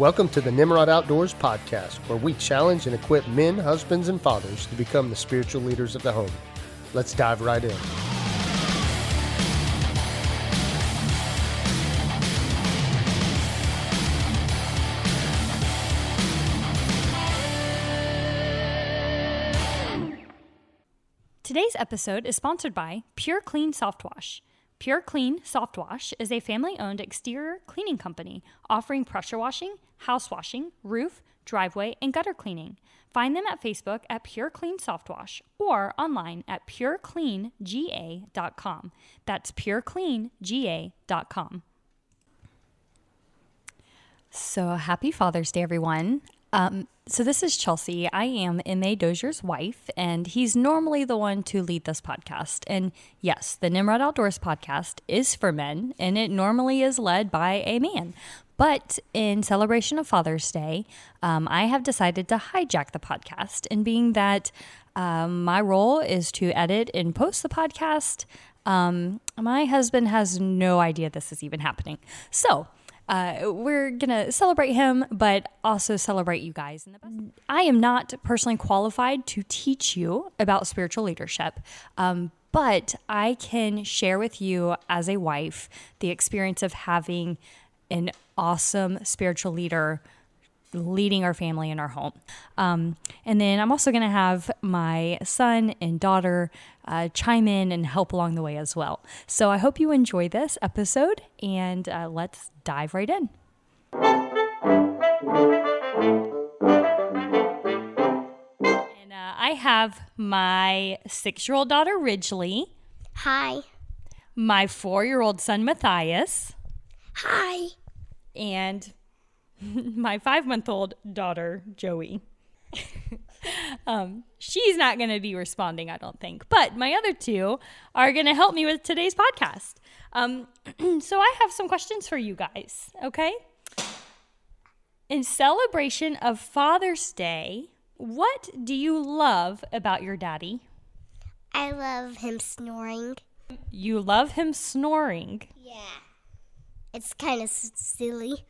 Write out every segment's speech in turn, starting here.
Welcome to the Nimrod Outdoors podcast, where we challenge and equip men, husbands, and fathers to become the spiritual leaders of the home. Let's dive right in. Today's episode is sponsored by Pure Clean Soft Wash. Pure Clean Soft Wash is a family owned exterior cleaning company offering pressure washing, house washing, roof, driveway, and gutter cleaning. Find them at Facebook at Pure Clean Soft Wash or online at purecleanga.com. That's purecleanga.com. So happy Father's Day, everyone. Um, so this is Chelsea. I am M.A. Dozier's wife, and he's normally the one to lead this podcast. And yes, the Nimrod Outdoors podcast is for men, and it normally is led by a man. But in celebration of Father's Day, um, I have decided to hijack the podcast. And being that um, my role is to edit and post the podcast, um, my husband has no idea this is even happening. So uh, we're gonna celebrate him, but also celebrate you guys. I am not personally qualified to teach you about spiritual leadership. Um, but I can share with you as a wife the experience of having an awesome spiritual leader leading our family in our home. Um, and then I'm also going to have my son and daughter uh, chime in and help along the way as well. So I hope you enjoy this episode and uh, let's dive right in. And uh, I have my six year old daughter, Ridgely. Hi. My four year old son, Matthias. Hi. And my five month old daughter, Joey. um, she's not going to be responding, I don't think. But my other two are going to help me with today's podcast. Um, so I have some questions for you guys, okay? In celebration of Father's Day, what do you love about your daddy? I love him snoring. You love him snoring. Yeah. It's kind of silly.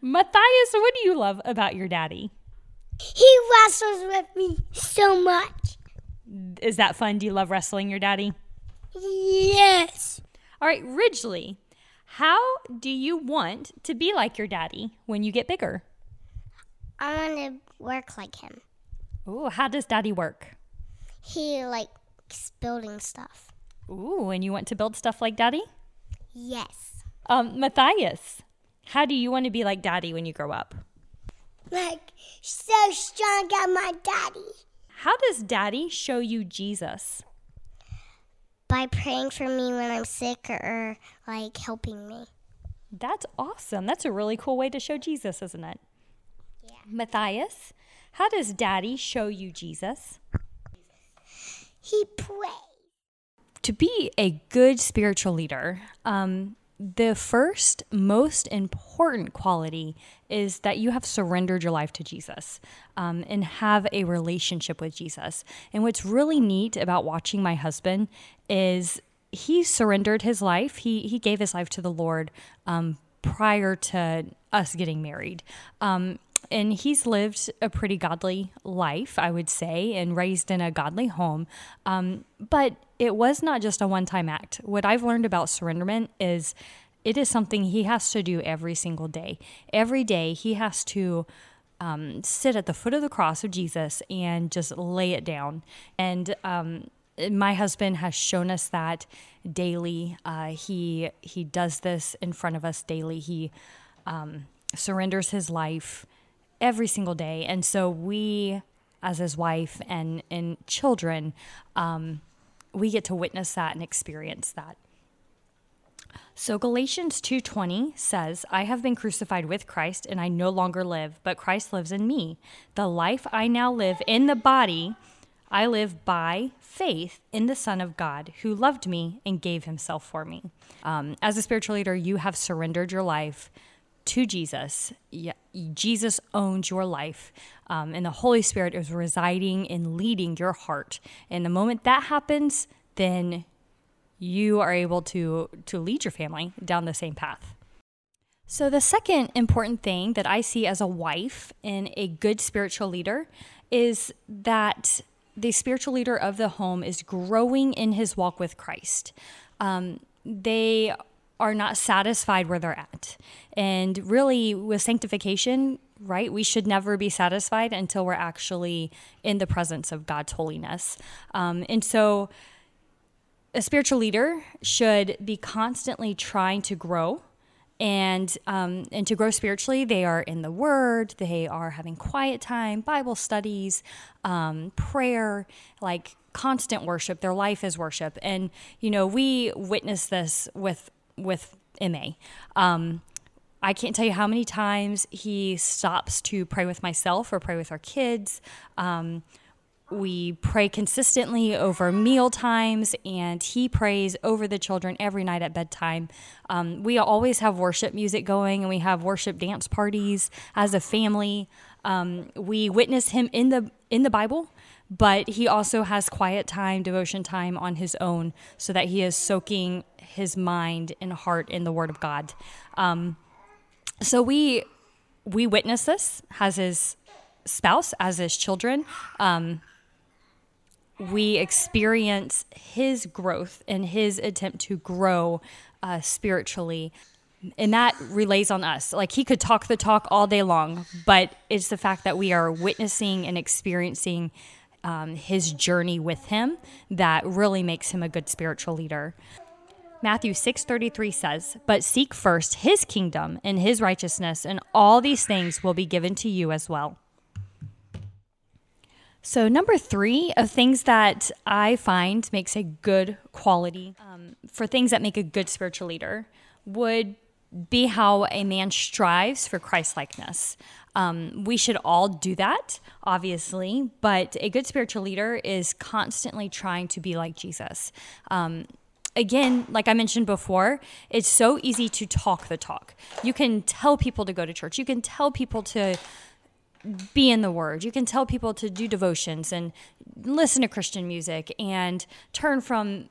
Matthias, what do you love about your daddy? He wrestles with me so much. Is that fun? Do you love wrestling your daddy? Yes. All right, Ridgely, how do you want to be like your daddy when you get bigger? I want to work like him. Ooh, how does daddy work? He likes building stuff. Ooh, and you want to build stuff like daddy? Yes. Um, Matthias, how do you want to be like daddy when you grow up? Like so strong at my daddy. How does daddy show you Jesus? By praying for me when I'm sick or like helping me. That's awesome. That's a really cool way to show Jesus, isn't it? Yeah. Matthias, how does daddy show you Jesus? He prays. To be a good spiritual leader, um, the first most important quality is that you have surrendered your life to Jesus um, and have a relationship with Jesus. And what's really neat about watching my husband is he surrendered his life. He he gave his life to the Lord um, prior to us getting married. Um, and he's lived a pretty godly life, I would say, and raised in a godly home. Um, but it was not just a one time act. What I've learned about surrenderment is it is something he has to do every single day. Every day, he has to um, sit at the foot of the cross of Jesus and just lay it down. And um, my husband has shown us that daily. Uh, he he does this in front of us daily. He um, surrenders his life every single day, and so we, as his wife and and children, um, we get to witness that and experience that. So Galatians 2:20 says, "I have been crucified with Christ and I no longer live, but Christ lives in me. The life I now live in the body, I live by faith in the Son of God who loved me and gave himself for me." Um, as a spiritual leader, you have surrendered your life to Jesus. Jesus owns your life, um, and the Holy Spirit is residing and leading your heart. And the moment that happens, then you are able to to lead your family down the same path. So, the second important thing that I see as a wife in a good spiritual leader is that the spiritual leader of the home is growing in his walk with Christ. Um, they are not satisfied where they're at. And really, with sanctification, right, we should never be satisfied until we're actually in the presence of God's holiness. Um, and so, a spiritual leader should be constantly trying to grow and um, and to grow spiritually they are in the word they are having quiet time bible studies um, prayer like constant worship their life is worship and you know we witness this with with ma um, I can't tell you how many times he stops to pray with myself or pray with our kids. Um, we pray consistently over meal times, and he prays over the children every night at bedtime. Um, we always have worship music going, and we have worship dance parties as a family. Um, we witness him in the in the Bible, but he also has quiet time, devotion time on his own, so that he is soaking his mind and heart in the Word of God. Um, so we we witness this as his spouse, as his children. Um, we experience his growth and his attempt to grow uh, spiritually. And that relays on us. Like he could talk the talk all day long, but it's the fact that we are witnessing and experiencing um, his journey with him that really makes him a good spiritual leader. Matthew 6:33 says, "But seek first his kingdom and his righteousness, and all these things will be given to you as well." So, number three of things that I find makes a good quality um, for things that make a good spiritual leader would be how a man strives for Christ likeness. Um, we should all do that, obviously, but a good spiritual leader is constantly trying to be like Jesus. Um, again, like I mentioned before, it's so easy to talk the talk. You can tell people to go to church, you can tell people to be in the word. You can tell people to do devotions and listen to Christian music and turn from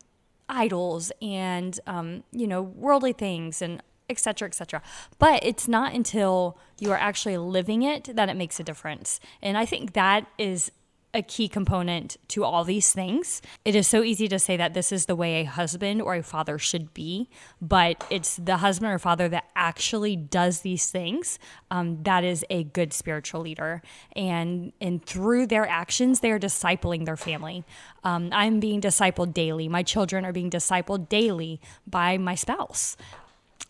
idols and um, you know worldly things and etc etc but it's not until you are actually living it that it makes a difference and i think that is a key component to all these things. It is so easy to say that this is the way a husband or a father should be, but it's the husband or father that actually does these things um, that is a good spiritual leader. And and through their actions, they are discipling their family. Um, I'm being discipled daily. My children are being discipled daily by my spouse.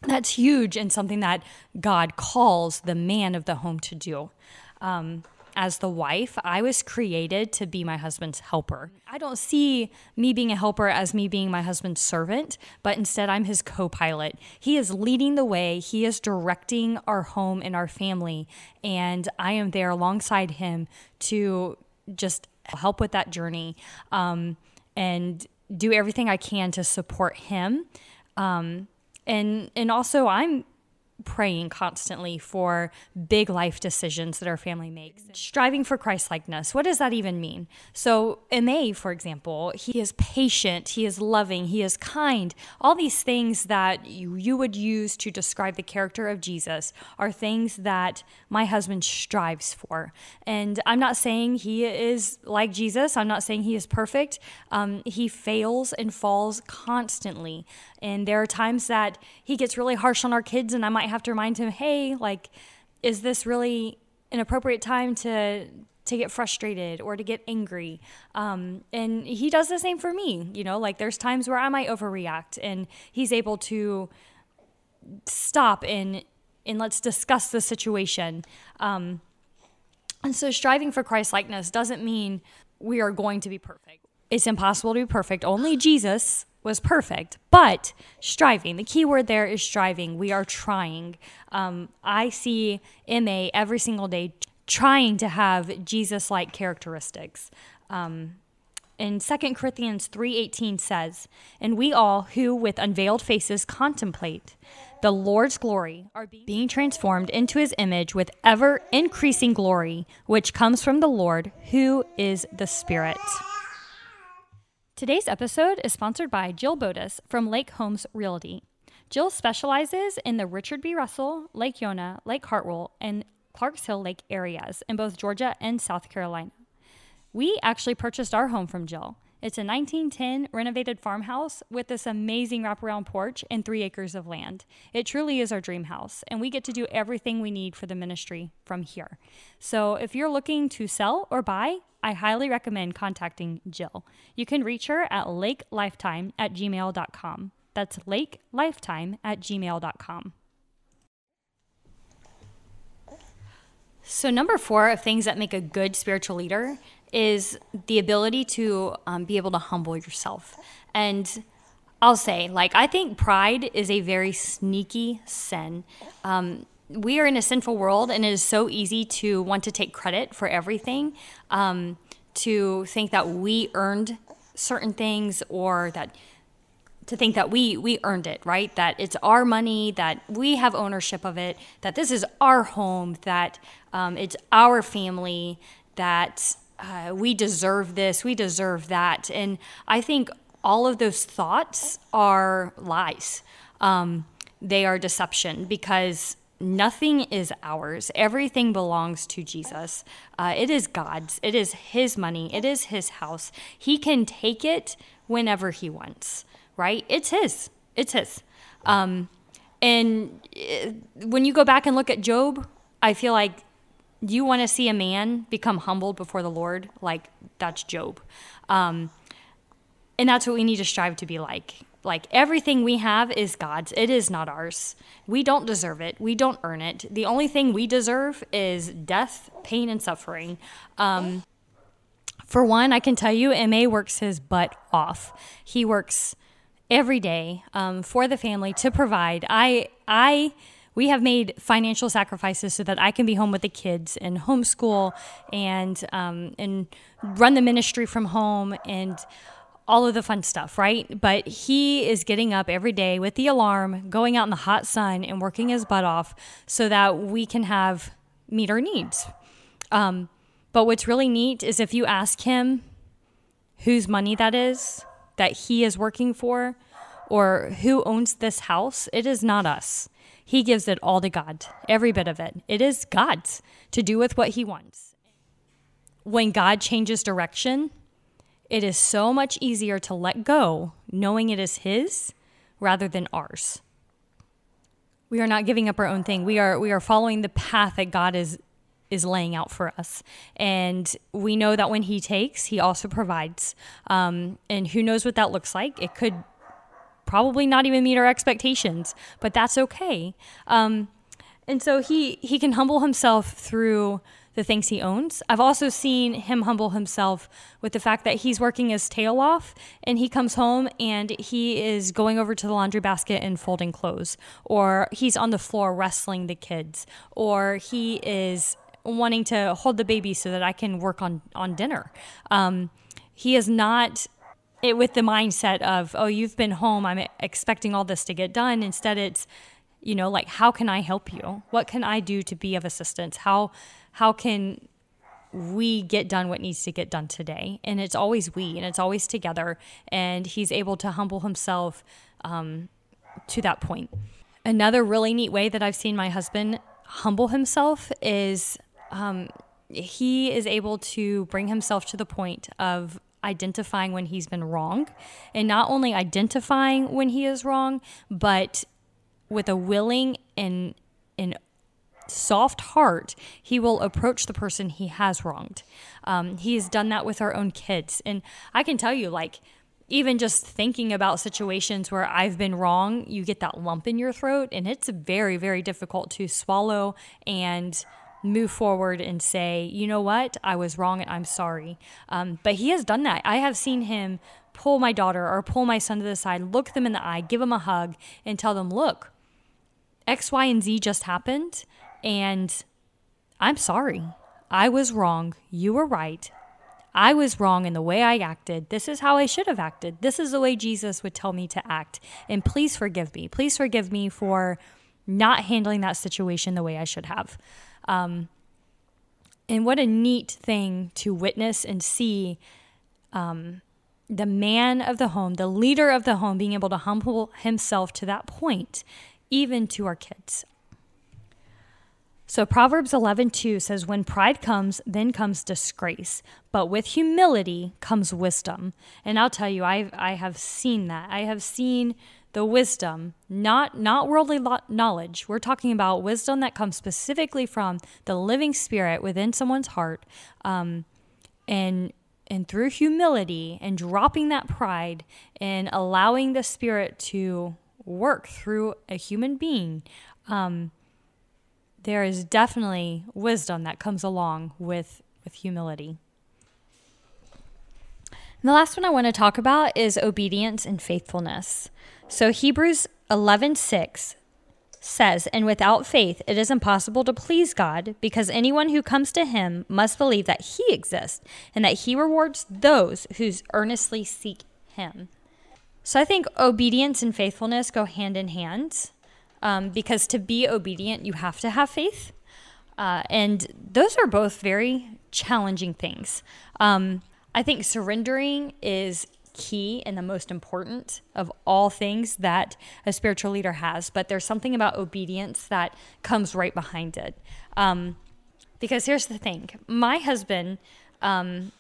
That's huge and something that God calls the man of the home to do. Um, as the wife, I was created to be my husband's helper. I don't see me being a helper as me being my husband's servant, but instead I'm his co pilot. He is leading the way, he is directing our home and our family, and I am there alongside him to just help with that journey um, and do everything I can to support him. Um, and and also I'm praying constantly for big life decisions that our family makes. Striving for Christ likeness. What does that even mean? So, MA, for example, he is patient, he is loving, he is kind. All these things that you, you would use to describe the character of Jesus are things that my husband strives for. And I'm not saying he is like Jesus, I'm not saying he is perfect. Um, he fails and falls constantly. And there are times that he gets really harsh on our kids, and I might have to remind him, hey, like, is this really an appropriate time to to get frustrated or to get angry. Um, and he does the same for me. You know, like there's times where I might overreact, and he's able to stop and and let's discuss the situation. Um, and so, striving for Christ likeness doesn't mean we are going to be perfect. It's impossible to be perfect. Only Jesus was perfect, but striving. The key word there is striving. We are trying. Um, I see MA every single day trying to have Jesus like characteristics. Um, and 2 Corinthians 3:18 says, "And we all who with unveiled faces contemplate the Lord's glory are being transformed into his image with ever increasing glory, which comes from the Lord, who is the Spirit." Today's episode is sponsored by Jill Bodis from Lake Homes Realty. Jill specializes in the Richard B. Russell, Lake Yonah, Lake Hartwell, and Clarks Hill Lake areas in both Georgia and South Carolina. We actually purchased our home from Jill. It's a 1910 renovated farmhouse with this amazing wraparound porch and three acres of land. It truly is our dream house, and we get to do everything we need for the ministry from here. So if you're looking to sell or buy, I highly recommend contacting Jill. You can reach her at lakelifetime at gmail.com. That's lakelifetime at gmail.com. So, number four of things that make a good spiritual leader is the ability to um, be able to humble yourself. And I'll say, like, I think pride is a very sneaky sin. Um, we are in a sinful world, and it is so easy to want to take credit for everything, um, to think that we earned certain things or that to think that we we earned it right that it's our money that we have ownership of it that this is our home that um, it's our family that uh, we deserve this, we deserve that. And I think all of those thoughts are lies. Um, they are deception because nothing is ours. Everything belongs to Jesus. Uh, it is God's. It is His money. It is His house. He can take it whenever He wants, right? It's His. It's His. Um, and uh, when you go back and look at Job, I feel like you want to see a man become humbled before the Lord, like that's Job. Um, and that's what we need to strive to be like. Like everything we have is God's, it is not ours. We don't deserve it, we don't earn it. The only thing we deserve is death, pain, and suffering. Um, for one, I can tell you, MA works his butt off. He works every day um, for the family to provide. I, I, we have made financial sacrifices so that I can be home with the kids and homeschool and um, and run the ministry from home and all of the fun stuff, right? But he is getting up every day with the alarm, going out in the hot sun and working his butt off so that we can have meet our needs. Um, but what's really neat is if you ask him whose money that is that he is working for or who owns this house, it is not us. He gives it all to God, every bit of it. It is God's to do with what He wants. When God changes direction, it is so much easier to let go, knowing it is His rather than ours. We are not giving up our own thing. We are we are following the path that God is is laying out for us, and we know that when He takes, He also provides. Um, and who knows what that looks like? It could probably not even meet our expectations, but that's okay. Um, and so he he can humble himself through the things he owns. I've also seen him humble himself with the fact that he's working his tail off and he comes home and he is going over to the laundry basket and folding clothes, or he's on the floor wrestling the kids, or he is wanting to hold the baby so that I can work on on dinner. Um, he is not it with the mindset of, oh, you've been home. I'm expecting all this to get done. Instead, it's, you know, like, how can I help you? What can I do to be of assistance? How, how can we get done what needs to get done today? And it's always we, and it's always together. And he's able to humble himself um, to that point. Another really neat way that I've seen my husband humble himself is um, he is able to bring himself to the point of identifying when he's been wrong and not only identifying when he is wrong but with a willing and and soft heart he will approach the person he has wronged um, has done that with our own kids and i can tell you like even just thinking about situations where I've been wrong, you get that lump in your throat, and it's very, very difficult to swallow and move forward and say, you know what, I was wrong and I'm sorry. Um, but he has done that. I have seen him pull my daughter or pull my son to the side, look them in the eye, give them a hug, and tell them, look, X, Y, and Z just happened, and I'm sorry. I was wrong. You were right. I was wrong in the way I acted. This is how I should have acted. This is the way Jesus would tell me to act. And please forgive me. Please forgive me for not handling that situation the way I should have. Um, and what a neat thing to witness and see um, the man of the home, the leader of the home, being able to humble himself to that point, even to our kids. So Proverbs 11:2 says when pride comes then comes disgrace but with humility comes wisdom. And I'll tell you I I have seen that. I have seen the wisdom, not not worldly knowledge. We're talking about wisdom that comes specifically from the living spirit within someone's heart. Um, and and through humility and dropping that pride and allowing the spirit to work through a human being um, there is definitely wisdom that comes along with with humility. And the last one I want to talk about is obedience and faithfulness. So Hebrews 11:6 says, "And without faith it is impossible to please God, because anyone who comes to him must believe that he exists and that he rewards those who earnestly seek him." So I think obedience and faithfulness go hand in hand um, because to be obedient, you have to have faith. Uh, and those are both very challenging things. Um, I think surrendering is key and the most important of all things that a spiritual leader has. But there's something about obedience that comes right behind it. Um, because here's the thing my husband um,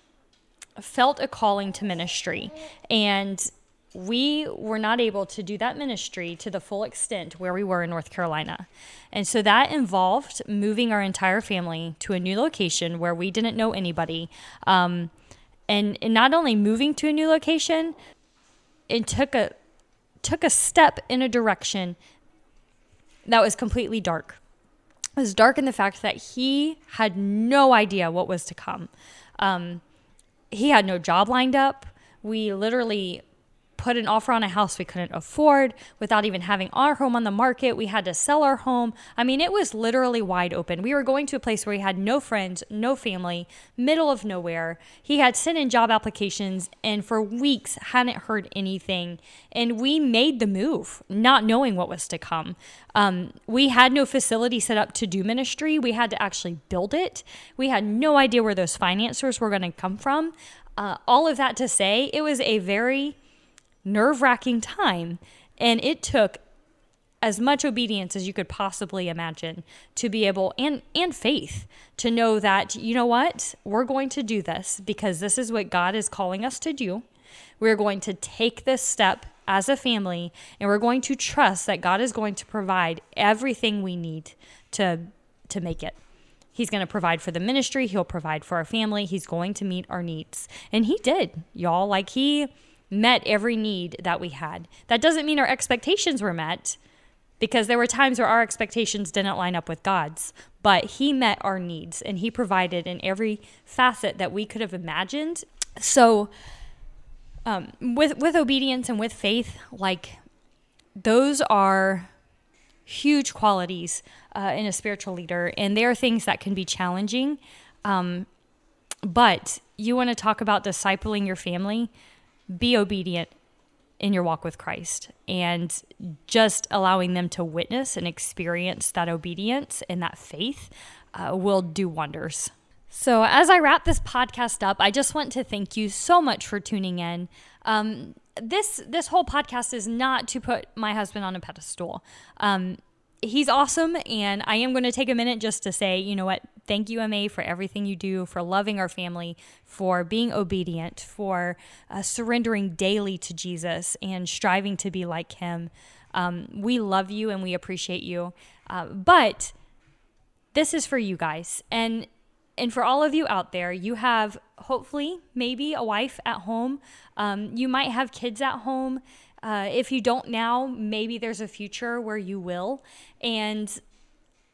felt a calling to ministry. And we were not able to do that ministry to the full extent where we were in North Carolina. And so that involved moving our entire family to a new location where we didn't know anybody. Um, and, and not only moving to a new location, it took a took a step in a direction that was completely dark. It was dark in the fact that he had no idea what was to come. Um, he had no job lined up. We literally put an offer on a house we couldn't afford without even having our home on the market. We had to sell our home. I mean, it was literally wide open. We were going to a place where he had no friends, no family, middle of nowhere. He had sent in job applications and for weeks hadn't heard anything. And we made the move, not knowing what was to come. Um, we had no facility set up to do ministry. We had to actually build it. We had no idea where those financiers were going to come from. Uh, all of that to say, it was a very nerve wracking time. And it took as much obedience as you could possibly imagine to be able and and faith to know that you know what? We're going to do this because this is what God is calling us to do. We're going to take this step as a family and we're going to trust that God is going to provide everything we need to to make it. He's going to provide for the ministry. He'll provide for our family. He's going to meet our needs. And he did y'all. Like he met every need that we had. That doesn't mean our expectations were met because there were times where our expectations didn't line up with God's, but He met our needs and He provided in every facet that we could have imagined. So, um, with with obedience and with faith, like those are huge qualities uh, in a spiritual leader, and they are things that can be challenging. Um, but you want to talk about discipling your family be obedient in your walk with Christ and just allowing them to witness and experience that obedience and that faith uh, will do wonders. So, as I wrap this podcast up, I just want to thank you so much for tuning in. Um, this this whole podcast is not to put my husband on a pedestal. Um, he's awesome, and I am going to take a minute just to say, you know what? Thank you, MA, for everything you do, for loving our family, for being obedient, for uh, surrendering daily to Jesus and striving to be like Him. Um, we love you and we appreciate you. Uh, but this is for you guys. And and for all of you out there, you have hopefully maybe a wife at home. Um, you might have kids at home. Uh, if you don't now, maybe there's a future where you will. And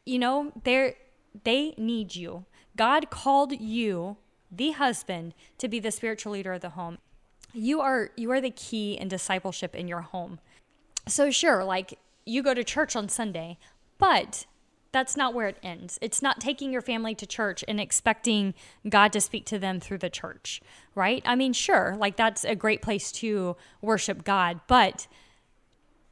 you know, there they need you. God called you, the husband, to be the spiritual leader of the home. You are you are the key in discipleship in your home. So sure, like you go to church on Sunday, but that's not where it ends. It's not taking your family to church and expecting God to speak to them through the church, right? I mean, sure, like that's a great place to worship God, but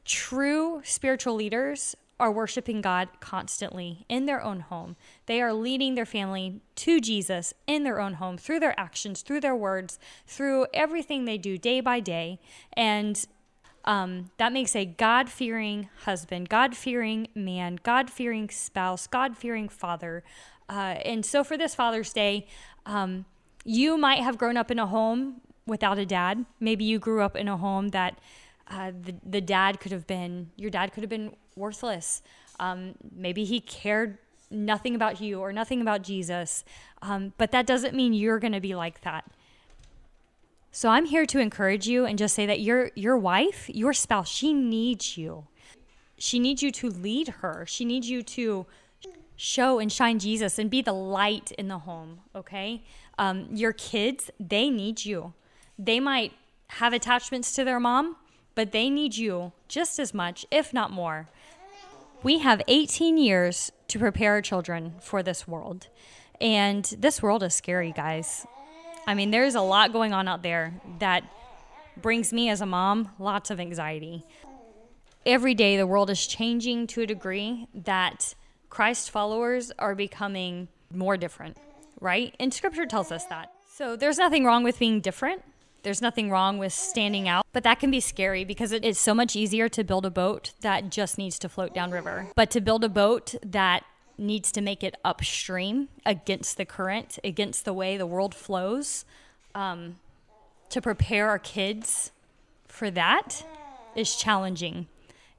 true spiritual leaders are worshiping God constantly in their own home. They are leading their family to Jesus in their own home through their actions, through their words, through everything they do day by day. And um, that makes a God fearing husband, God fearing man, God fearing spouse, God fearing father. Uh, and so for this Father's Day, um, you might have grown up in a home without a dad. Maybe you grew up in a home that uh, the, the dad could have been, your dad could have been worthless. Um, maybe he cared nothing about you or nothing about Jesus. Um, but that doesn't mean you're going to be like that. So I'm here to encourage you and just say that your your wife, your spouse, she needs you. She needs you to lead her. She needs you to show and shine Jesus and be the light in the home. Okay, um, your kids, they need you. They might have attachments to their mom, but they need you just as much, if not more. We have 18 years to prepare our children for this world. And this world is scary, guys. I mean, there's a lot going on out there that brings me as a mom lots of anxiety. Every day, the world is changing to a degree that Christ followers are becoming more different, right? And scripture tells us that. So there's nothing wrong with being different. There's nothing wrong with standing out, but that can be scary because it is so much easier to build a boat that just needs to float downriver. But to build a boat that needs to make it upstream against the current, against the way the world flows, um, to prepare our kids for that is challenging.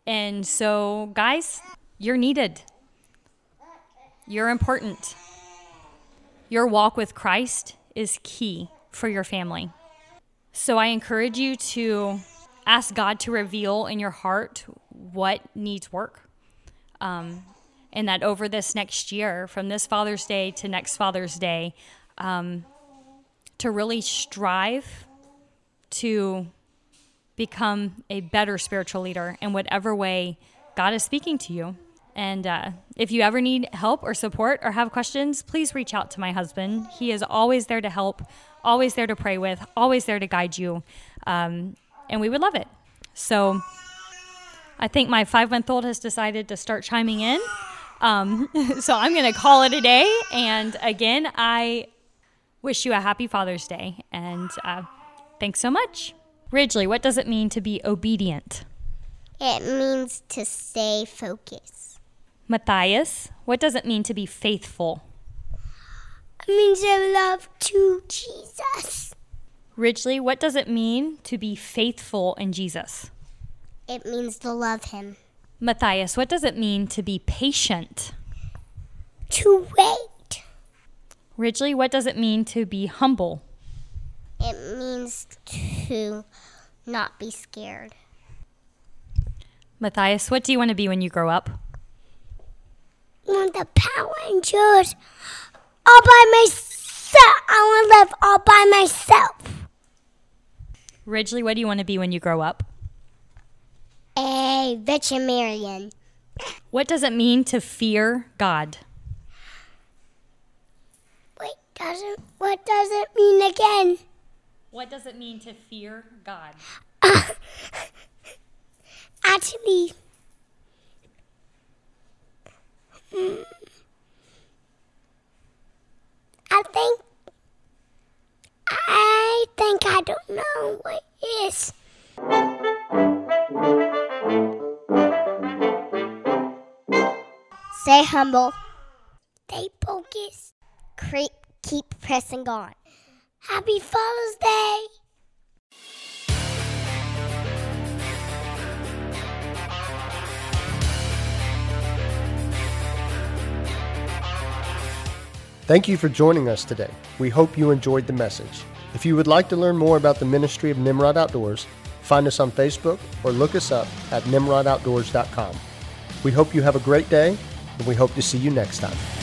And so, guys, you're needed. You're important. Your walk with Christ is key for your family. So I encourage you to ask God to reveal in your heart what needs work. Um, and that over this next year, from this Father's Day to next Father's Day, um, to really strive to become a better spiritual leader in whatever way God is speaking to you. And uh, if you ever need help or support or have questions, please reach out to my husband. He is always there to help, always there to pray with, always there to guide you. Um, and we would love it. So I think my five month old has decided to start chiming in. Um, so I'm going to call it a day. And again, I wish you a happy Father's Day. And uh, thanks so much. Ridgely, what does it mean to be obedient? It means to stay focused. Matthias, what does it mean to be faithful? It means to love to Jesus. Ridgely, what does it mean to be faithful in Jesus? It means to love him. Matthias, what does it mean to be patient? To wait. Ridgely, what does it mean to be humble? It means to not be scared. Matthias, what do you want to be when you grow up? want the Power Rangers all by myself. I want to live all by myself. Ridgely, what do you want to be when you grow up? A veterinarian. What does it mean to fear God? Wait, doesn't what does it mean again? What does it mean to fear God? Uh, actually, I think I think I don't know what is. Stay humble. Stay focused. Keep, keep pressing on. Happy Father's Day! Thank you for joining us today. We hope you enjoyed the message. If you would like to learn more about the ministry of Nimrod Outdoors, find us on Facebook or look us up at nimrodoutdoors.com. We hope you have a great day, and we hope to see you next time.